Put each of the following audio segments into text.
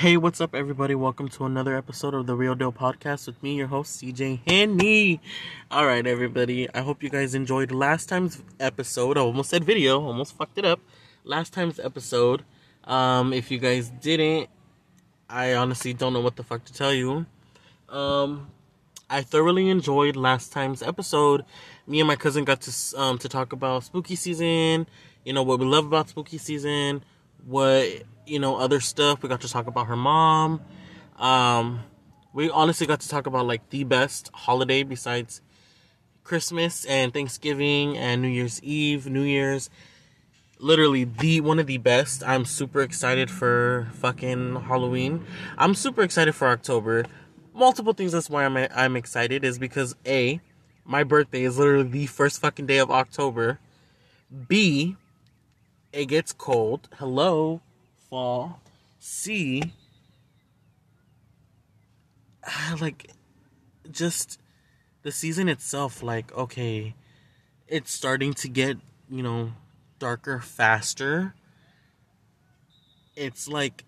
Hey, what's up, everybody? Welcome to another episode of the Real Deal Podcast with me, your host, CJ Henny. All right, everybody. I hope you guys enjoyed last time's episode. I almost said video, almost fucked it up. Last time's episode. Um, if you guys didn't, I honestly don't know what the fuck to tell you. Um, I thoroughly enjoyed last time's episode. Me and my cousin got to um to talk about spooky season. You know what we love about spooky season. What you know other stuff. We got to talk about her mom. Um, we honestly got to talk about like the best holiday besides Christmas and Thanksgiving and New Year's Eve, New Year's. Literally the one of the best. I'm super excited for fucking Halloween. I'm super excited for October. Multiple things that's why I'm I'm excited is because A, my birthday is literally the first fucking day of October. B, it gets cold. Hello fall. Ah, C, like, just the season itself, like, okay, it's starting to get, you know, darker faster. It's like,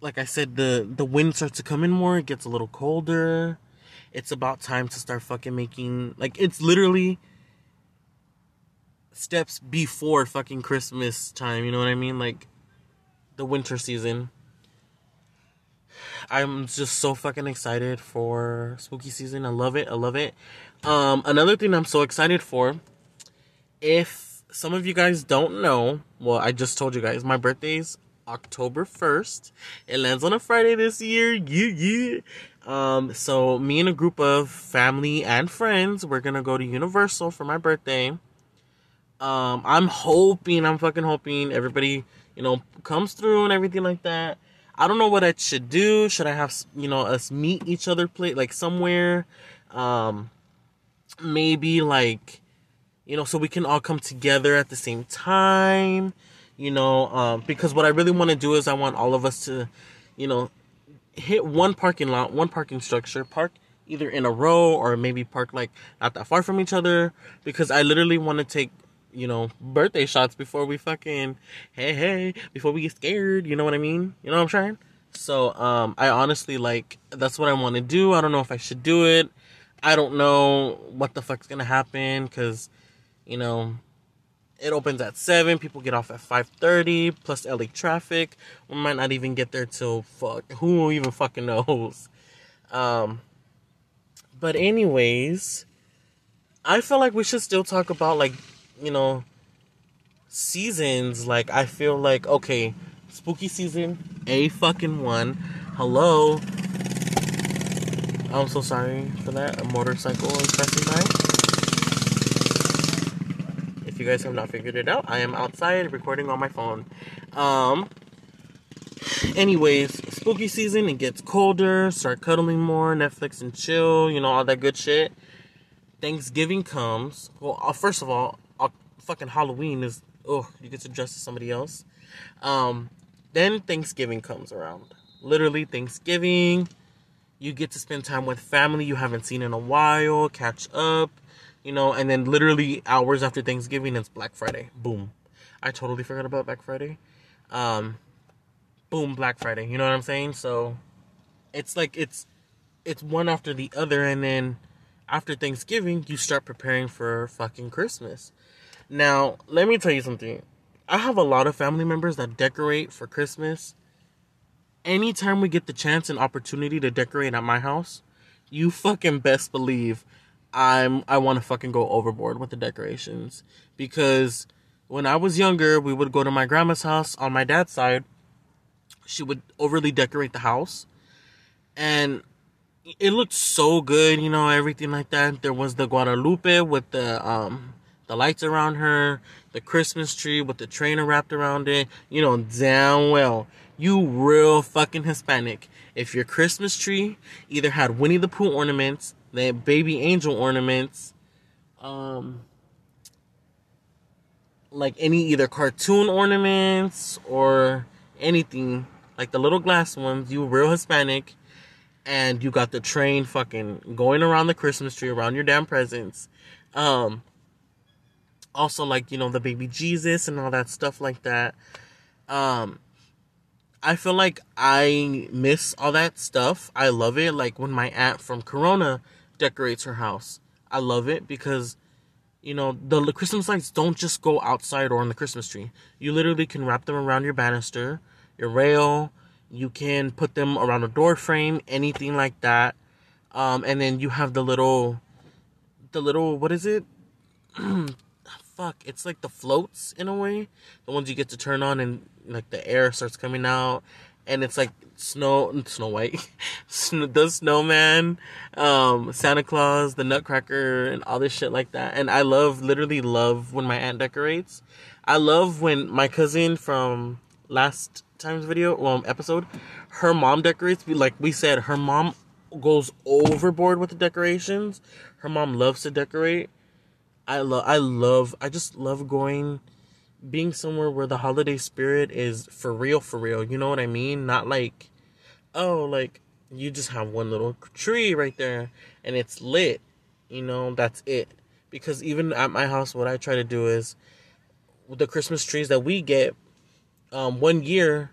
like I said, the the wind starts to come in more. It gets a little colder. It's about time to start fucking making like it's literally steps before fucking Christmas time. You know what I mean? Like the winter season. I'm just so fucking excited for spooky season. I love it. I love it. Um, another thing I'm so excited for, if some of you guys don't know, well, I just told you guys, my birthday's October 1st. It lands on a Friday this year. Yeah, yeah. Um, so me and a group of family and friends, we're gonna go to Universal for my birthday. Um, I'm hoping, I'm fucking hoping everybody you know, comes through and everything like that. I don't know what I should do. Should I have, you know, us meet each other play like somewhere? Um, maybe like, you know, so we can all come together at the same time, you know, um, because what I really want to do is I want all of us to, you know, hit one parking lot, one parking structure, park either in a row or maybe park like not that far from each other because I literally want to take you know, birthday shots before we fucking, hey, hey, before we get scared. You know what I mean? You know what I'm saying? So, um, I honestly like, that's what I want to do. I don't know if I should do it. I don't know what the fuck's gonna happen, cause, you know, it opens at 7, people get off at 5.30, plus LA traffic. We might not even get there till fuck, who even fucking knows? Um, but anyways, I feel like we should still talk about like you know, seasons, like I feel like okay, spooky season, a fucking one. Hello. I'm so sorry for that. A motorcycle is passing by. If you guys have not figured it out, I am outside recording on my phone. Um anyways, spooky season, it gets colder, start cuddling more, Netflix and chill, you know, all that good shit. Thanksgiving comes. Well, uh, first of all, fucking Halloween is oh you get to dress as somebody else. Um, then Thanksgiving comes around. Literally Thanksgiving, you get to spend time with family you haven't seen in a while, catch up, you know, and then literally hours after Thanksgiving it's Black Friday. Boom. I totally forgot about Black Friday. Um, boom, Black Friday. You know what I'm saying? So it's like it's it's one after the other and then after Thanksgiving you start preparing for fucking Christmas. Now, let me tell you something. I have a lot of family members that decorate for Christmas. Anytime we get the chance and opportunity to decorate at my house, you fucking best believe I'm I want to fucking go overboard with the decorations because when I was younger, we would go to my grandma's house on my dad's side. She would overly decorate the house and it looked so good, you know, everything like that. There was the Guadalupe with the um the lights around her, the Christmas tree with the trainer wrapped around it, you know, damn well, you real fucking Hispanic. If your Christmas tree either had Winnie the Pooh ornaments, the baby angel ornaments, um, like any either cartoon ornaments or anything, like the little glass ones, you real Hispanic, and you got the train fucking going around the Christmas tree around your damn presents. Um, also like you know the baby jesus and all that stuff like that um I feel like I miss all that stuff. I love it. Like when my aunt from Corona decorates her house. I love it because you know the Christmas lights don't just go outside or on the Christmas tree. You literally can wrap them around your banister, your rail. You can put them around a door frame, anything like that. Um, and then you have the little, the little what is it? Fuck! It's like the floats in a way. The ones you get to turn on and like the air starts coming out, and it's like Snow Snow White, the Snowman, um, Santa Claus, the Nutcracker, and all this shit like that. And I love, literally love when my aunt decorates. I love when my cousin from last time's video, well, episode, her mom decorates. Like we said, her mom goes overboard with the decorations. Her mom loves to decorate. I love, I love, I just love going being somewhere where the holiday spirit is for real, for real. You know what I mean? Not like, oh, like you just have one little tree right there and it's lit. You know, that's it. Because even at my house, what I try to do is the Christmas trees that we get, um, one year,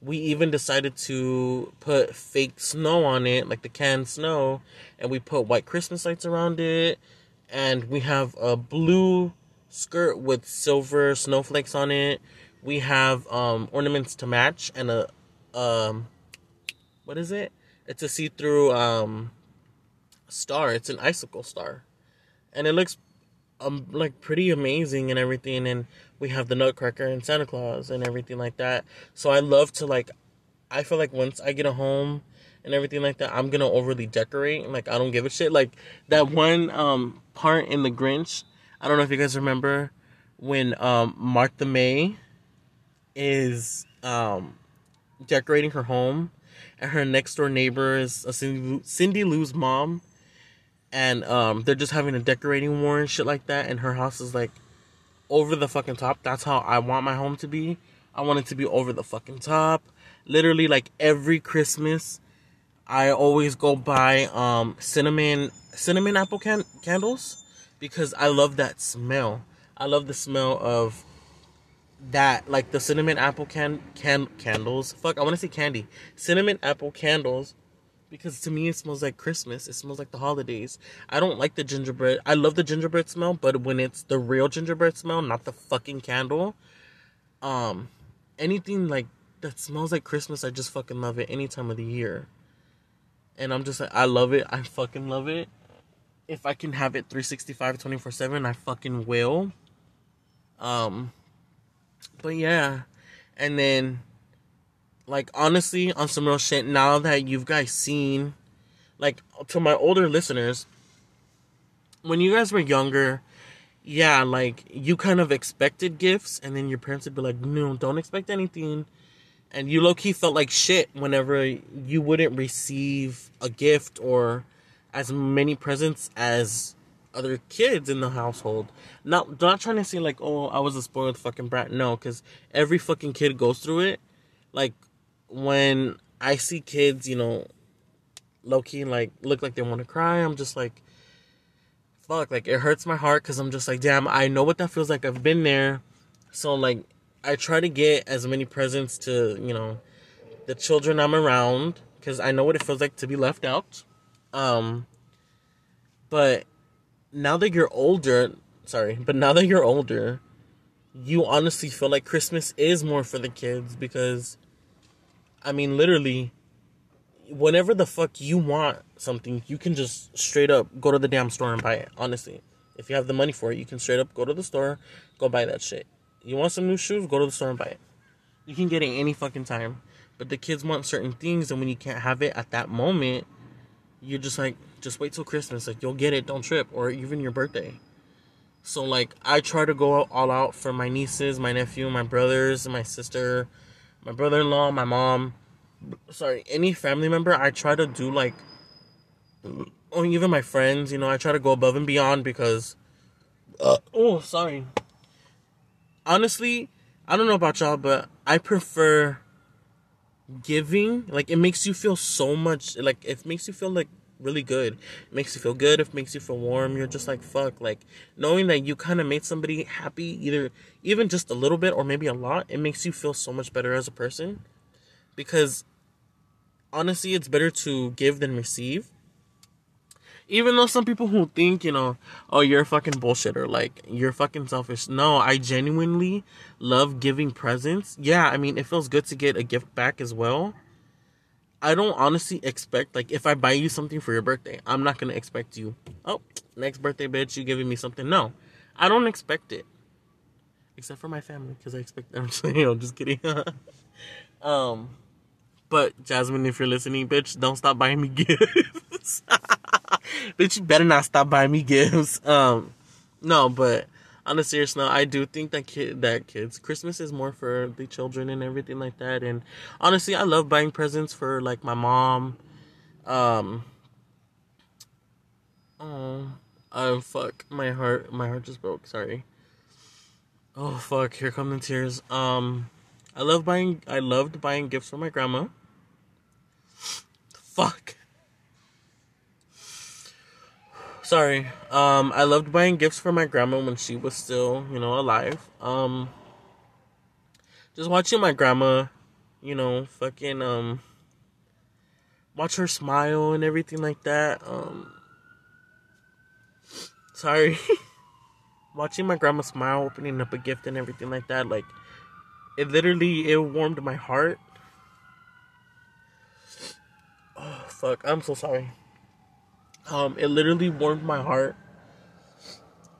we even decided to put fake snow on it, like the canned snow, and we put white Christmas lights around it, and we have a blue skirt with silver snowflakes on it. We have um, ornaments to match and a um, what is it? It's a see-through um, star. It's an icicle star, and it looks um like pretty amazing and everything. And we have the Nutcracker and Santa Claus and everything like that. So I love to like. I feel like once I get a home and everything like that, I'm gonna overly decorate. Like I don't give a shit. Like that one um part in the Grinch I don't know if you guys remember when um, Martha May is um, decorating her home, and her next door neighbor is Cindy, Cindy Lou's mom, and um, they're just having a decorating war and shit like that, and her house is like over the fucking top. That's how I want my home to be. I want it to be over the fucking top. Literally, like every Christmas, I always go buy um, cinnamon cinnamon apple can- candles because I love that smell. I love the smell of that, like the cinnamon apple can can candles. Fuck, I want to say candy. Cinnamon apple candles, because to me it smells like Christmas. It smells like the holidays. I don't like the gingerbread. I love the gingerbread smell, but when it's the real gingerbread smell, not the fucking candle, um, anything like that smells like Christmas, I just fucking love it any time of the year. And I'm just like, I love it. I fucking love it if I can have it 365 24 7, I fucking will. Um, but yeah, and then, like, honestly, on some real shit, now that you've guys seen, like, to my older listeners, when you guys were younger, yeah, like, you kind of expected gifts, and then your parents would be like, no, don't expect anything. And you low key felt like shit whenever you wouldn't receive a gift or as many presents as other kids in the household. Not not trying to say like, oh, I was a spoiled fucking brat. No, because every fucking kid goes through it. Like when I see kids, you know, low key like look like they want to cry. I'm just like, fuck. Like it hurts my heart because I'm just like, damn. I know what that feels like. I've been there. So like, I try to get as many presents to you know, the children I'm around because I know what it feels like to be left out. Um, but now that you're older, sorry, but now that you're older, you honestly feel like Christmas is more for the kids because, I mean, literally, whenever the fuck you want something, you can just straight up go to the damn store and buy it. Honestly, if you have the money for it, you can straight up go to the store, go buy that shit. You want some new shoes? Go to the store and buy it. You can get it any fucking time. But the kids want certain things, and when you can't have it at that moment, you're just like, just wait till Christmas. Like you'll get it, don't trip, or even your birthday. So like I try to go all out for my nieces, my nephew, my brothers, my sister, my brother-in-law, my mom. Sorry, any family member. I try to do like, or even my friends. You know, I try to go above and beyond because. Uh, oh, sorry. Honestly, I don't know about y'all, but I prefer giving like it makes you feel so much like it makes you feel like really good. It makes you feel good it makes you feel warm. You're just like fuck like knowing that you kind of made somebody happy either even just a little bit or maybe a lot it makes you feel so much better as a person. Because honestly, it's better to give than receive. Even though some people who think, you know, oh, you're a fucking bullshitter, like, you're fucking selfish. No, I genuinely love giving presents. Yeah, I mean, it feels good to get a gift back as well. I don't honestly expect, like, if I buy you something for your birthday, I'm not gonna expect you, oh, next birthday, bitch, you giving me something. No, I don't expect it. Except for my family, because I expect them you know, just kidding. um, but Jasmine, if you're listening, bitch, don't stop buying me gifts. Bitch, you better not stop buying me gifts. Um, no, but on a serious note, I do think that kid that kids Christmas is more for the children and everything like that. And honestly, I love buying presents for like my mom. Um. Oh, oh fuck! My heart, my heart just broke. Sorry. Oh fuck! Here come the tears. Um, I love buying. I loved buying gifts for my grandma. Fuck. Sorry. Um, I loved buying gifts for my grandma when she was still, you know, alive. Um, just watching my grandma, you know, fucking um, watch her smile and everything like that. Um, sorry. watching my grandma smile, opening up a gift and everything like that, like it literally it warmed my heart Oh fuck! I'm so sorry. Um, it literally warmed my heart,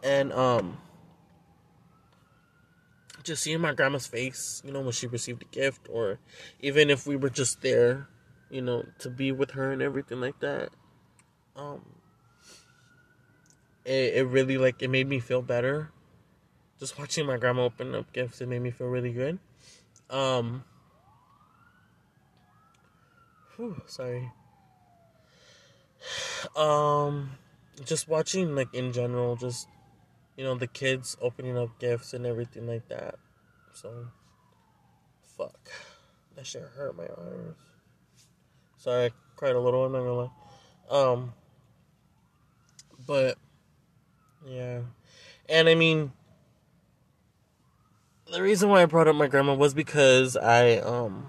and um, just seeing my grandma's face, you know, when she received a gift, or even if we were just there, you know, to be with her and everything like that. Um, it it really like it made me feel better. Just watching my grandma open up gifts, it made me feel really good. Um Whew, sorry. Um, just watching like in general, just you know the kids opening up gifts and everything like that. So, fuck, that shit hurt my arms. Sorry, I cried a little. I'm not gonna lie. Um, but yeah, and I mean, the reason why I brought up my grandma was because I um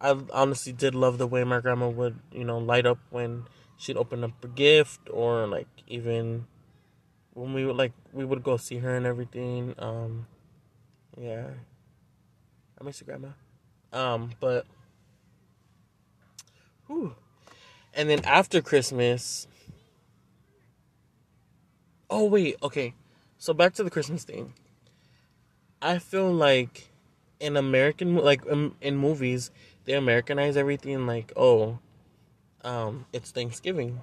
I honestly did love the way my grandma would, you know, light up when she'd open up a gift or like even when we would like we would go see her and everything. Um yeah. I miss you grandma. Um, but whew. And then after Christmas Oh wait, okay. So back to the Christmas thing. I feel like in American like in, in movies they Americanize everything like, oh, um, it's Thanksgiving.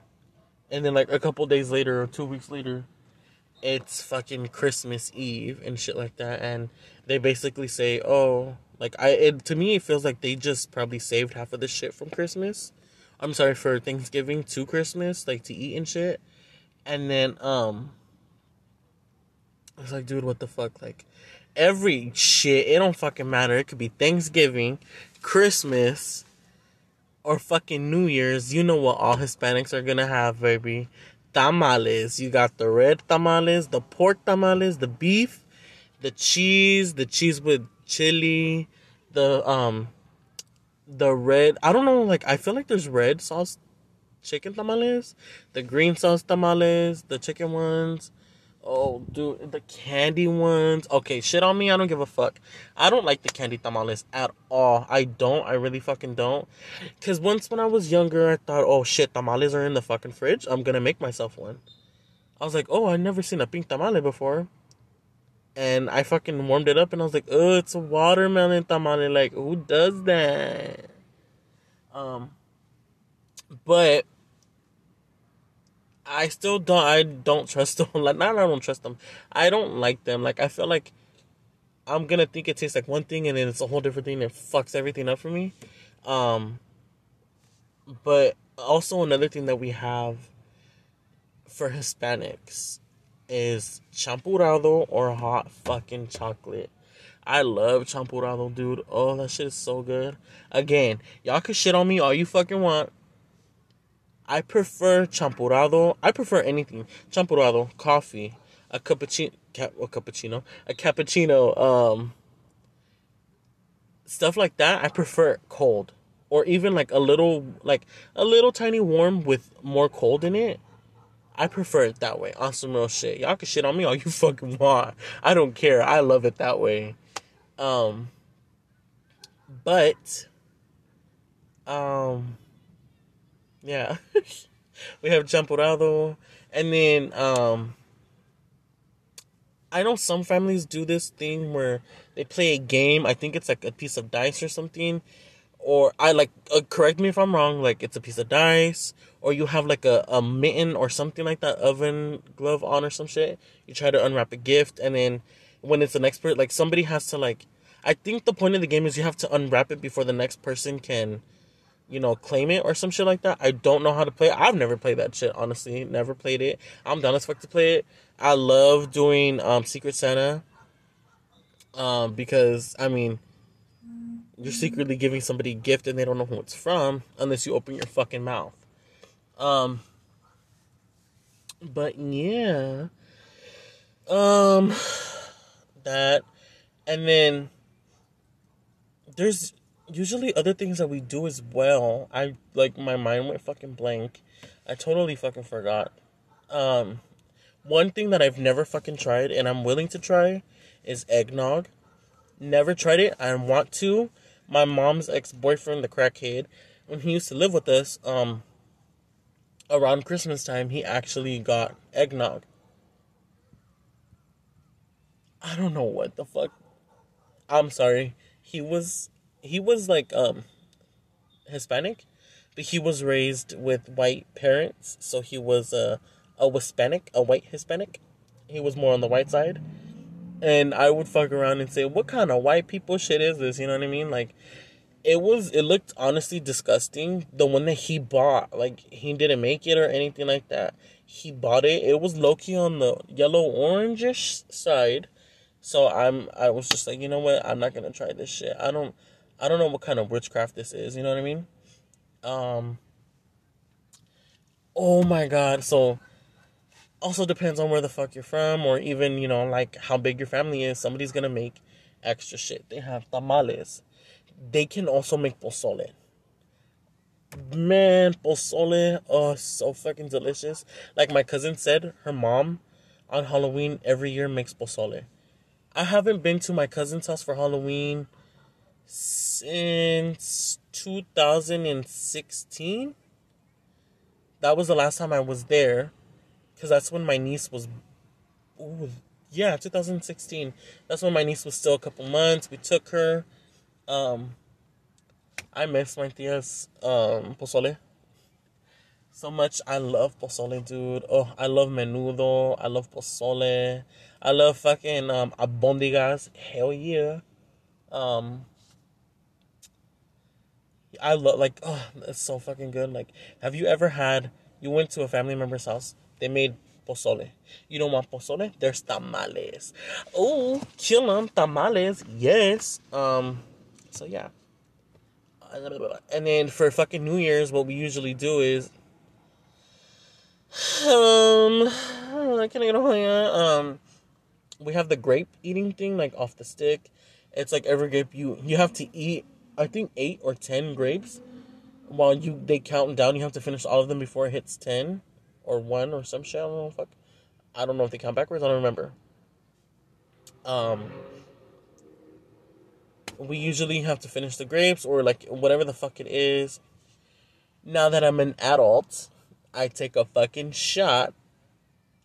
And then like a couple days later or two weeks later, it's fucking Christmas Eve and shit like that. And they basically say, oh, like I it to me it feels like they just probably saved half of the shit from Christmas. I'm sorry for Thanksgiving to Christmas, like to eat and shit. And then um it's like, dude, what the fuck? Like every shit, it don't fucking matter. It could be Thanksgiving, Christmas or fucking New Year's, you know what all Hispanics are gonna have, baby. Tamales. You got the red tamales, the pork tamales, the beef, the cheese, the cheese with chili, the um the red I don't know, like I feel like there's red sauce chicken tamales, the green sauce tamales, the chicken ones, Oh, dude, the candy ones. Okay, shit on me. I don't give a fuck. I don't like the candy tamales at all. I don't. I really fucking don't. Cause once when I was younger, I thought, oh shit, tamales are in the fucking fridge. I'm gonna make myself one. I was like, oh, I never seen a pink tamale before. And I fucking warmed it up, and I was like, oh, it's a watermelon tamale. Like, who does that? Um, but I still don't. I don't trust them. Like, not I don't trust them. I don't like them. Like, I feel like I'm gonna think it tastes like one thing, and then it's a whole different thing. And fucks everything up for me. Um, but also another thing that we have for Hispanics is champurrado or hot fucking chocolate. I love champurrado, dude. Oh, that shit is so good. Again, y'all can shit on me all you fucking want. I prefer champurrado. I prefer anything. Champurrado, coffee, a cappuccino, a cappuccino, a cappuccino, um, stuff like that, I prefer cold. Or even like a little like a little tiny warm with more cold in it. I prefer it that way. On some real shit. Y'all can shit on me all you fucking want. I don't care. I love it that way. Um but um yeah. we have Champurrado. And then um I know some families do this thing where they play a game. I think it's like a piece of dice or something. Or I like uh, correct me if I'm wrong. Like it's a piece of dice, or you have like a, a mitten or something like that oven glove on or some shit. You try to unwrap a gift, and then when it's an expert, like somebody has to like. I think the point of the game is you have to unwrap it before the next person can you know, claim it or some shit like that. I don't know how to play it. I've never played that shit, honestly. Never played it. I'm down as fuck to play it. I love doing um, Secret Santa. Um, because I mean you're secretly giving somebody a gift and they don't know who it's from unless you open your fucking mouth. Um but yeah. Um that and then there's usually other things that we do as well. I like my mind went fucking blank. I totally fucking forgot. Um, one thing that I've never fucking tried and I'm willing to try is eggnog. Never tried it. I want to. My mom's ex boyfriend, the crackhead, when he used to live with us, um, around Christmas time, he actually got eggnog. I don't know what the fuck. I'm sorry. He was he was like um Hispanic, but he was raised with white parents, so he was a a Hispanic, a white Hispanic. He was more on the white side. And I would fuck around and say, "What kind of white people shit is this?" You know what I mean? Like it was it looked honestly disgusting. The one that he bought, like he didn't make it or anything like that. He bought it. It was low key on the yellow orangish side. So I'm I was just like, you know what? I'm not gonna try this shit. I don't I don't know what kind of witchcraft this is, you know what I mean? Um Oh my god, so also depends on where the fuck you're from or even, you know, like how big your family is. Somebody's gonna make extra shit. They have tamales. They can also make pozole. Man, pozole, oh, so fucking delicious. Like my cousin said, her mom on Halloween every year makes pozole. I haven't been to my cousin's house for Halloween since 2016. That was the last time I was there because that's when my niece was. Ooh, yeah, 2016. That's when my niece was still a couple months. We took her. Um, I miss my tia's um, pozole so much. I love pozole, dude. Oh, I love menudo. I love pozole. I love fucking um, albondigas. Hell yeah. Um, I love like oh, it's so fucking good. Like, have you ever had? You went to a family member's house. They made pozole. You don't want pozole? There's tamales. Oh, kill them tamales. Yes. Um. So yeah. And then for fucking New Year's, what we usually do is, um, can I get a um, we have the grape eating thing like off the stick. It's like every grape you you have to eat I think eight or ten grapes. While you they count down, you have to finish all of them before it hits ten or one or some shit. I don't know. Fuck. I don't know if they count backwards. I don't remember. Um. We usually have to finish the grapes or like whatever the fuck it is. Now that I'm an adult, I take a fucking shot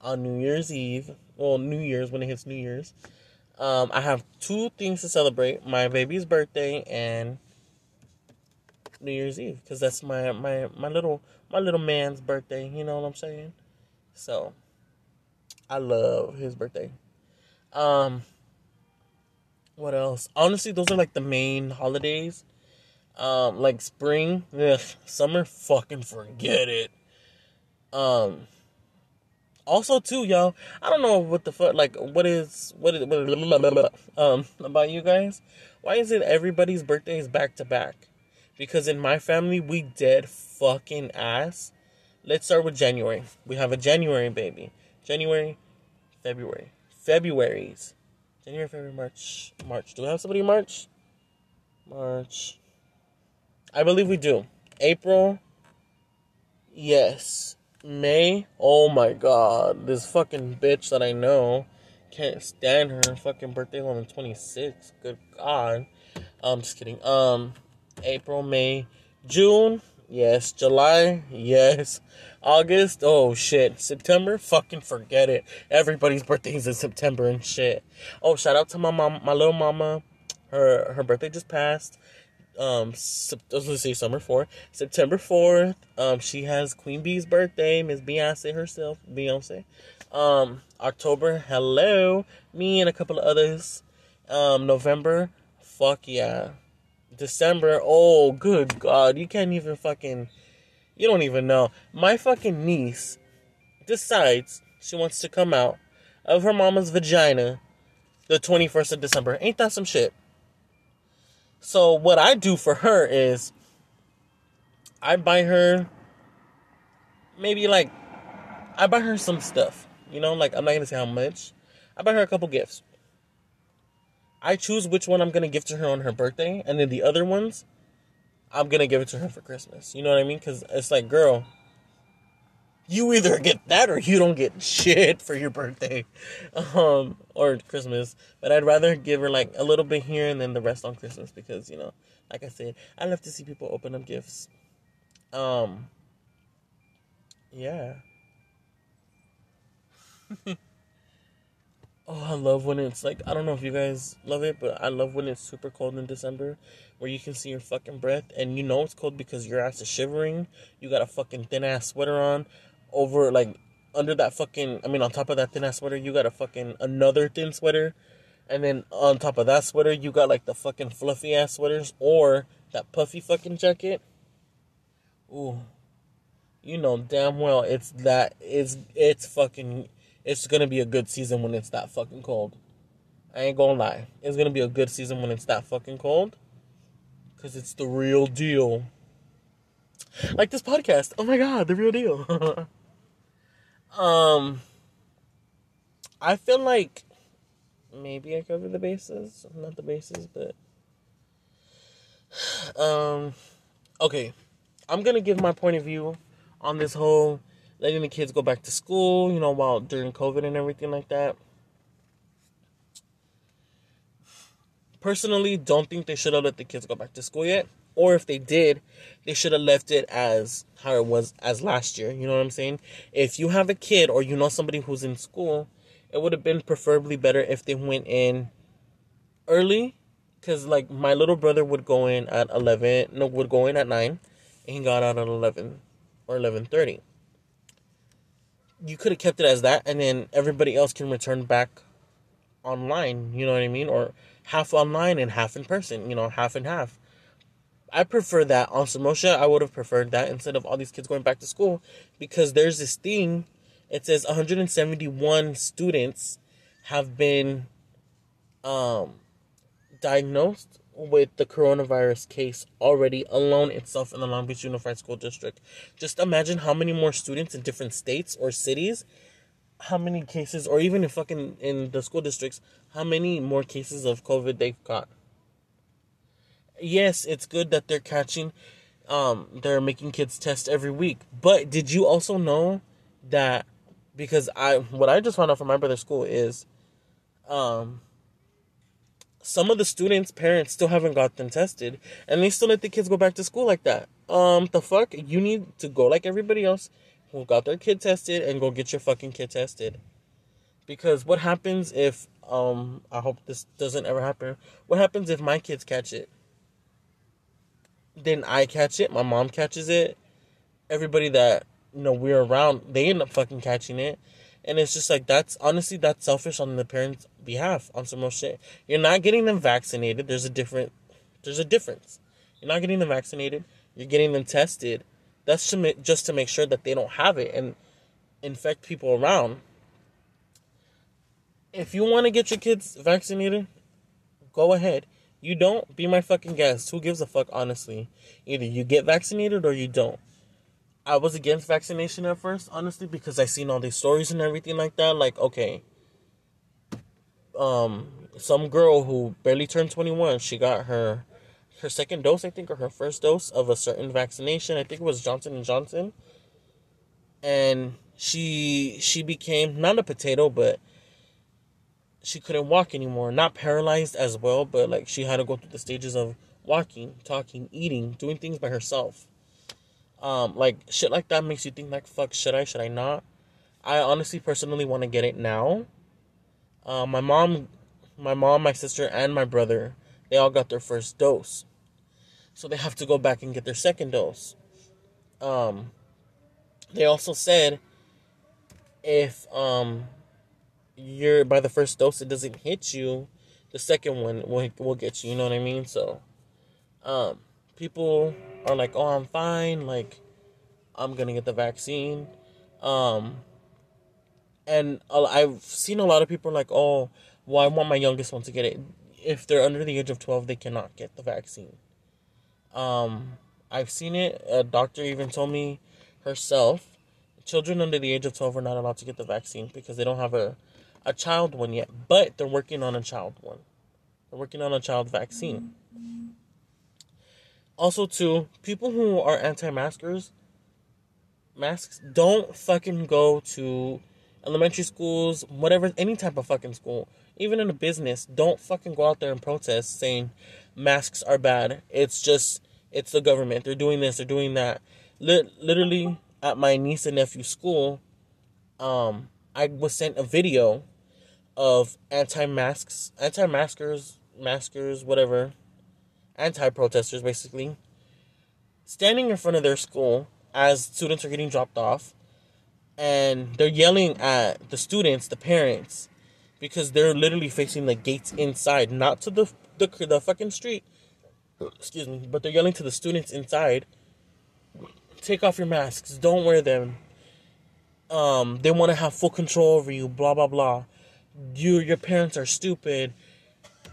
on New Year's Eve. Well, New Year's when it hits New Year's. Um, I have two things to celebrate: my baby's birthday and New Year's Eve, because that's my my my little my little man's birthday. You know what I'm saying? So, I love his birthday. Um, what else? Honestly, those are like the main holidays. Um, like spring, ugh, summer, fucking forget it. Um, also, too, y'all, I don't know what the fuck, like, what is, what is, um, about you guys. Why is it everybody's birthday is back to back? Because in my family, we dead fucking ass. Let's start with January. We have a January baby. January, February. February's. January, February, March, March. Do we have somebody in March? March. I believe we do. April. Yes. May. Oh my god. This fucking bitch that I know. Can't stand her. Fucking birthday on the 26th. Good god. I'm just kidding. Um, April, May, June. Yes. July. Yes. August. Oh shit. September. Fucking forget it. Everybody's birthday's in September and shit. Oh, shout out to my mom, my little mama. Her her birthday just passed um let's say summer four september 4th um she has queen bee's birthday miss beyonce herself beyonce um october hello me and a couple of others um november fuck yeah december oh good god you can't even fucking you don't even know my fucking niece decides she wants to come out of her mama's vagina the 21st of december ain't that some shit so what I do for her is I buy her maybe like I buy her some stuff. You know, like I'm not gonna say how much. I buy her a couple gifts. I choose which one I'm gonna give to her on her birthday, and then the other ones I'm gonna give it to her for Christmas. You know what I mean? Because it's like, girl, you either get that or you don't get shit for your birthday um or christmas but i'd rather give her like a little bit here and then the rest on christmas because you know like i said i love to see people open up gifts um yeah oh i love when it's like i don't know if you guys love it but i love when it's super cold in december where you can see your fucking breath and you know it's cold because your ass is shivering you got a fucking thin ass sweater on over like under that fucking I mean on top of that thin ass sweater you got a fucking another thin sweater and then on top of that sweater you got like the fucking fluffy ass sweaters or that puffy fucking jacket. Ooh. You know damn well it's that it's it's fucking it's gonna be a good season when it's that fucking cold. I ain't gonna lie. It's gonna be a good season when it's that fucking cold. Cause it's the real deal. Like this podcast. Oh my god, the real deal. Um, I feel like maybe I cover the bases, not the bases, but um, okay. I'm gonna give my point of view on this whole letting the kids go back to school. You know, while during COVID and everything like that. Personally, don't think they should have let the kids go back to school yet or if they did, they should have left it as how it was as last year. You know what I'm saying? If you have a kid or you know somebody who's in school, it would have been preferably better if they went in early. Cause like my little brother would go in at eleven, no, would go in at nine, and he got out at eleven or eleven thirty. You could have kept it as that, and then everybody else can return back online. You know what I mean? Or half online and half in person. You know, half and half I prefer that on Samosha. I would have preferred that instead of all these kids going back to school because there's this thing. It says 171 students have been um, diagnosed with the coronavirus case already alone itself in the Long Beach Unified School District. Just imagine how many more students in different states or cities, how many cases, or even in fucking in the school districts, how many more cases of COVID they've got yes, it's good that they're catching, um, they're making kids test every week. But did you also know that because I what I just found out from my brother's school is, um, some of the students' parents still haven't got them tested, and they still let the kids go back to school like that. Um, the fuck, you need to go like everybody else who got their kid tested and go get your fucking kid tested. Because what happens if um I hope this doesn't ever happen. What happens if my kids catch it? then I catch it, my mom catches it, everybody that you know we're around, they end up fucking catching it. And it's just like that's honestly that's selfish on the parents' behalf on some real shit. You're not getting them vaccinated. There's a different there's a difference. You're not getting them vaccinated. You're getting them tested. That's to just to make sure that they don't have it and infect people around. If you want to get your kids vaccinated, go ahead. You don't? Be my fucking guest. Who gives a fuck, honestly? Either you get vaccinated or you don't. I was against vaccination at first, honestly, because I seen all these stories and everything like that. Like, okay, um, some girl who barely turned 21, she got her her second dose, I think, or her first dose of a certain vaccination. I think it was Johnson and Johnson. And she she became not a potato, but she couldn't walk anymore. Not paralyzed as well, but like she had to go through the stages of walking, talking, eating, doing things by herself. Um, like shit like that makes you think like, fuck, should I, should I not? I honestly personally want to get it now. Uh, my mom, my mom, my sister, and my brother, they all got their first dose, so they have to go back and get their second dose. Um, they also said if um you're by the first dose it doesn't hit you, the second one will will get you. You know what I mean? So, um, people are like, "Oh, I'm fine. Like, I'm gonna get the vaccine." Um, and I've seen a lot of people like, "Oh, well, I want my youngest one to get it." If they're under the age of twelve, they cannot get the vaccine. Um, I've seen it. A doctor even told me herself, children under the age of twelve are not allowed to get the vaccine because they don't have a a child one yet, but they're working on a child one. They're working on a child vaccine. Also, too, people who are anti-maskers, masks don't fucking go to elementary schools, whatever, any type of fucking school, even in a business. Don't fucking go out there and protest saying masks are bad. It's just, it's the government. They're doing this, they're doing that. literally, at my niece and nephew's school, um, I was sent a video of anti-masks, anti-maskers, maskers, whatever, anti-protesters basically, standing in front of their school as students are getting dropped off, and they're yelling at the students, the parents, because they're literally facing the gates inside, not to the the, the fucking street. Excuse me, but they're yelling to the students inside. Take off your masks. Don't wear them. Um, they want to have full control over you. Blah blah blah you your parents are stupid.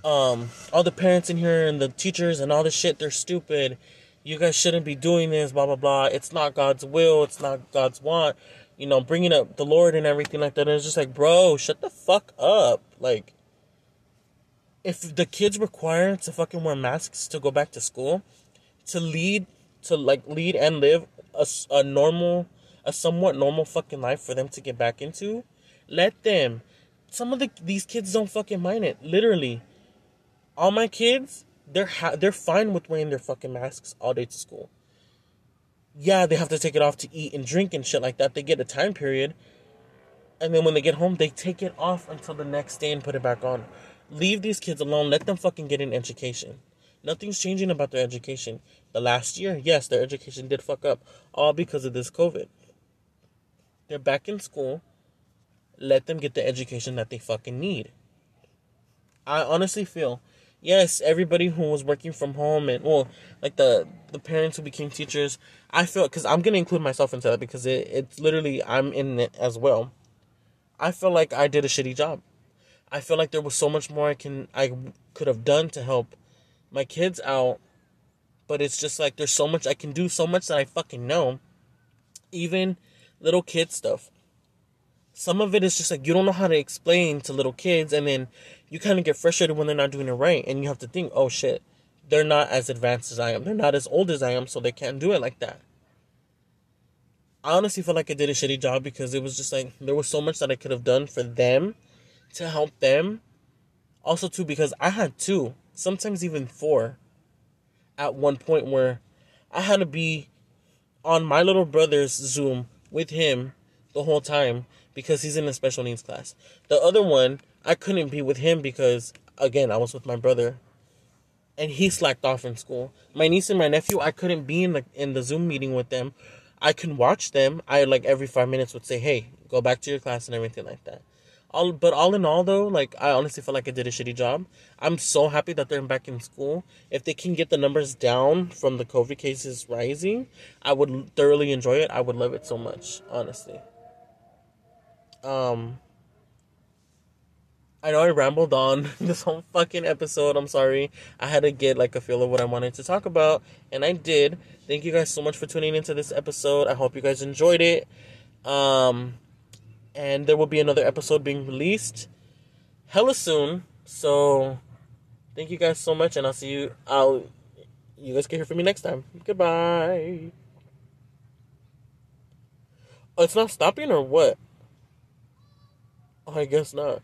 Um, all the parents in here and the teachers and all the shit, they're stupid. You guys shouldn't be doing this, blah blah blah. It's not God's will. It's not God's want. You know, bringing up the Lord and everything like that. And it's just like, bro, shut the fuck up. Like, if the kids require to fucking wear masks to go back to school, to lead, to like lead and live a, a normal, a somewhat normal fucking life for them to get back into, let them some of the these kids don't fucking mind it. Literally, all my kids, they're ha- they're fine with wearing their fucking masks all day to school. Yeah, they have to take it off to eat and drink and shit like that. They get a time period, and then when they get home, they take it off until the next day and put it back on. Leave these kids alone. Let them fucking get an education. Nothing's changing about their education. The last year, yes, their education did fuck up, all because of this COVID. They're back in school let them get the education that they fucking need. I honestly feel, yes, everybody who was working from home and well, like the the parents who became teachers, I feel because I'm gonna include myself into that because it, it's literally I'm in it as well. I feel like I did a shitty job. I feel like there was so much more I can I could have done to help my kids out, but it's just like there's so much I can do, so much that I fucking know. Even little kid stuff some of it is just like you don't know how to explain to little kids and then you kind of get frustrated when they're not doing it right and you have to think oh shit they're not as advanced as i am. They're not as old as i am so they can't do it like that. I honestly feel like i did a shitty job because it was just like there was so much that i could have done for them to help them. Also too because i had two sometimes even four at one point where i had to be on my little brother's zoom with him the whole time because he's in a special needs class. The other one, I couldn't be with him because again, I was with my brother and he slacked off in school. My niece and my nephew, I couldn't be in the in the Zoom meeting with them. I can watch them. I like every 5 minutes would say, "Hey, go back to your class" and everything like that. All but all in all though, like I honestly feel like I did a shitty job. I'm so happy that they're back in school. If they can get the numbers down from the COVID cases rising, I would thoroughly enjoy it. I would love it so much, honestly. Um, I know I rambled on this whole fucking episode. I'm sorry. I had to get like a feel of what I wanted to talk about, and I did. Thank you guys so much for tuning into this episode. I hope you guys enjoyed it. Um, and there will be another episode being released hella soon. So, thank you guys so much, and I'll see you. I'll you guys can hear from me next time. Goodbye. Oh, it's not stopping or what? Oh, I guess not.